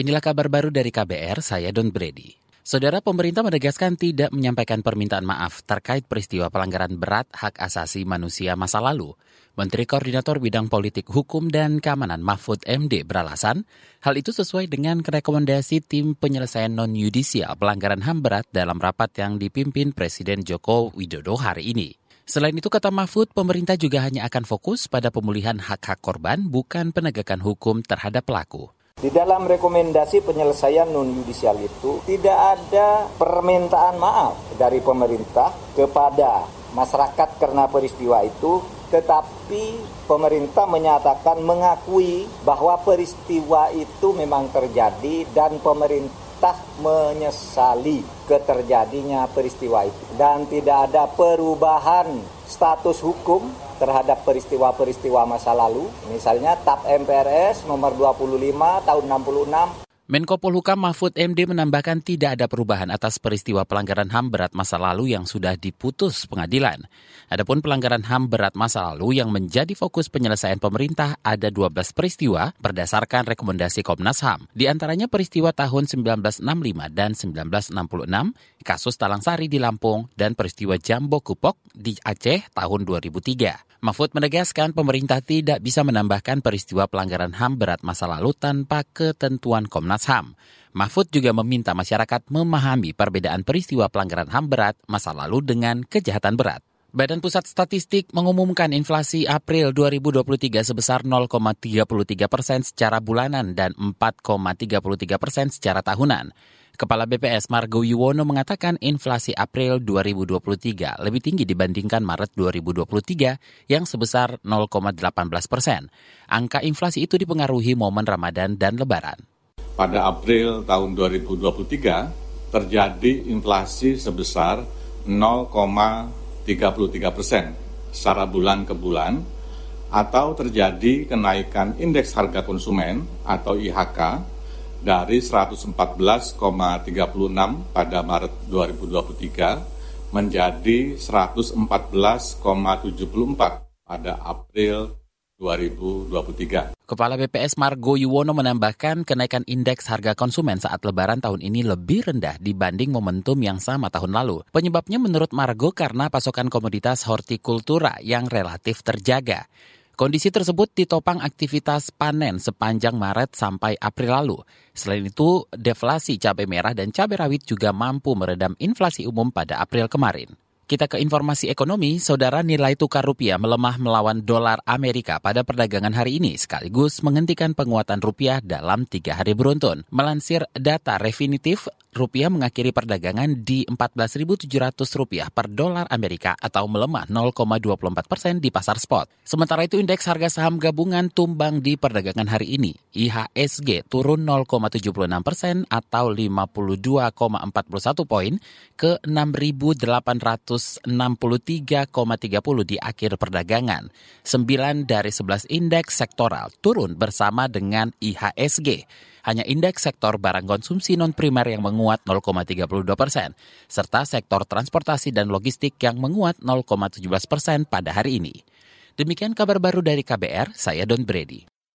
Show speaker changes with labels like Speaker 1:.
Speaker 1: Inilah kabar baru dari KBR, saya Don Brady. Saudara pemerintah menegaskan tidak menyampaikan permintaan maaf terkait peristiwa pelanggaran berat hak asasi manusia masa lalu. Menteri Koordinator Bidang Politik Hukum dan Keamanan Mahfud MD beralasan, hal itu sesuai dengan rekomendasi tim penyelesaian non-yudisial pelanggaran HAM berat dalam rapat yang dipimpin Presiden Joko Widodo hari ini. Selain itu, kata Mahfud, pemerintah juga hanya akan fokus pada pemulihan hak-hak korban, bukan penegakan hukum terhadap pelaku.
Speaker 2: Di dalam rekomendasi penyelesaian non-yudisial itu tidak ada permintaan maaf dari pemerintah kepada masyarakat karena peristiwa itu, tetapi pemerintah menyatakan mengakui bahwa peristiwa itu memang terjadi dan pemerintah menyesali keterjadinya peristiwa itu. Dan tidak ada perubahan status hukum terhadap peristiwa-peristiwa masa lalu, misalnya TAP MPRS nomor 25 tahun 66
Speaker 1: Menko Polhukam Mahfud MD menambahkan tidak ada perubahan atas peristiwa pelanggaran HAM berat masa lalu yang sudah diputus pengadilan. Adapun pelanggaran HAM berat masa lalu yang menjadi fokus penyelesaian pemerintah ada 12 peristiwa berdasarkan rekomendasi Komnas HAM. Di antaranya peristiwa tahun 1965 dan 1966, kasus Talang Sari di Lampung, dan peristiwa Jambo Kupok di Aceh tahun 2003. Mahfud menegaskan pemerintah tidak bisa menambahkan peristiwa pelanggaran HAM berat masa lalu tanpa ketentuan Komnas HAM. Mahfud juga meminta masyarakat memahami perbedaan peristiwa pelanggaran HAM berat masa lalu dengan kejahatan berat. Badan Pusat Statistik mengumumkan inflasi April 2023 sebesar 0,33 persen secara bulanan dan 4,33 persen secara tahunan. Kepala BPS Margo Yuwono mengatakan inflasi April 2023 lebih tinggi dibandingkan Maret 2023 yang sebesar 0,18 persen. Angka inflasi itu dipengaruhi momen Ramadan dan Lebaran.
Speaker 3: Pada April tahun 2023 terjadi inflasi sebesar 0,33 persen secara bulan ke bulan atau terjadi kenaikan indeks harga konsumen atau IHK dari 114,36 pada Maret 2023 menjadi 114,74 pada April 2023.
Speaker 1: Kepala BPS Margo Yuwono menambahkan kenaikan indeks harga konsumen saat lebaran tahun ini lebih rendah dibanding momentum yang sama tahun lalu. Penyebabnya menurut Margo karena pasokan komoditas hortikultura yang relatif terjaga. Kondisi tersebut ditopang aktivitas panen sepanjang Maret sampai April lalu. Selain itu, deflasi cabai merah dan cabai rawit juga mampu meredam inflasi umum pada April kemarin. Kita ke informasi ekonomi, saudara nilai tukar rupiah melemah melawan dolar Amerika pada perdagangan hari ini sekaligus menghentikan penguatan rupiah dalam tiga hari beruntun. Melansir data refinitif, rupiah mengakhiri perdagangan di 14.700 rupiah per dolar Amerika atau melemah 0,24 persen di pasar spot. Sementara itu indeks harga saham gabungan tumbang di perdagangan hari ini. IHSG turun 0,76 persen atau 52,41 poin ke 6.800 163,30 di akhir perdagangan. 9 dari 11 indeks sektoral turun bersama dengan IHSG. Hanya indeks sektor barang konsumsi non-primer yang menguat 0,32 persen, serta sektor transportasi dan logistik yang menguat 0,17 persen pada hari ini. Demikian kabar baru dari KBR, saya Don Brady.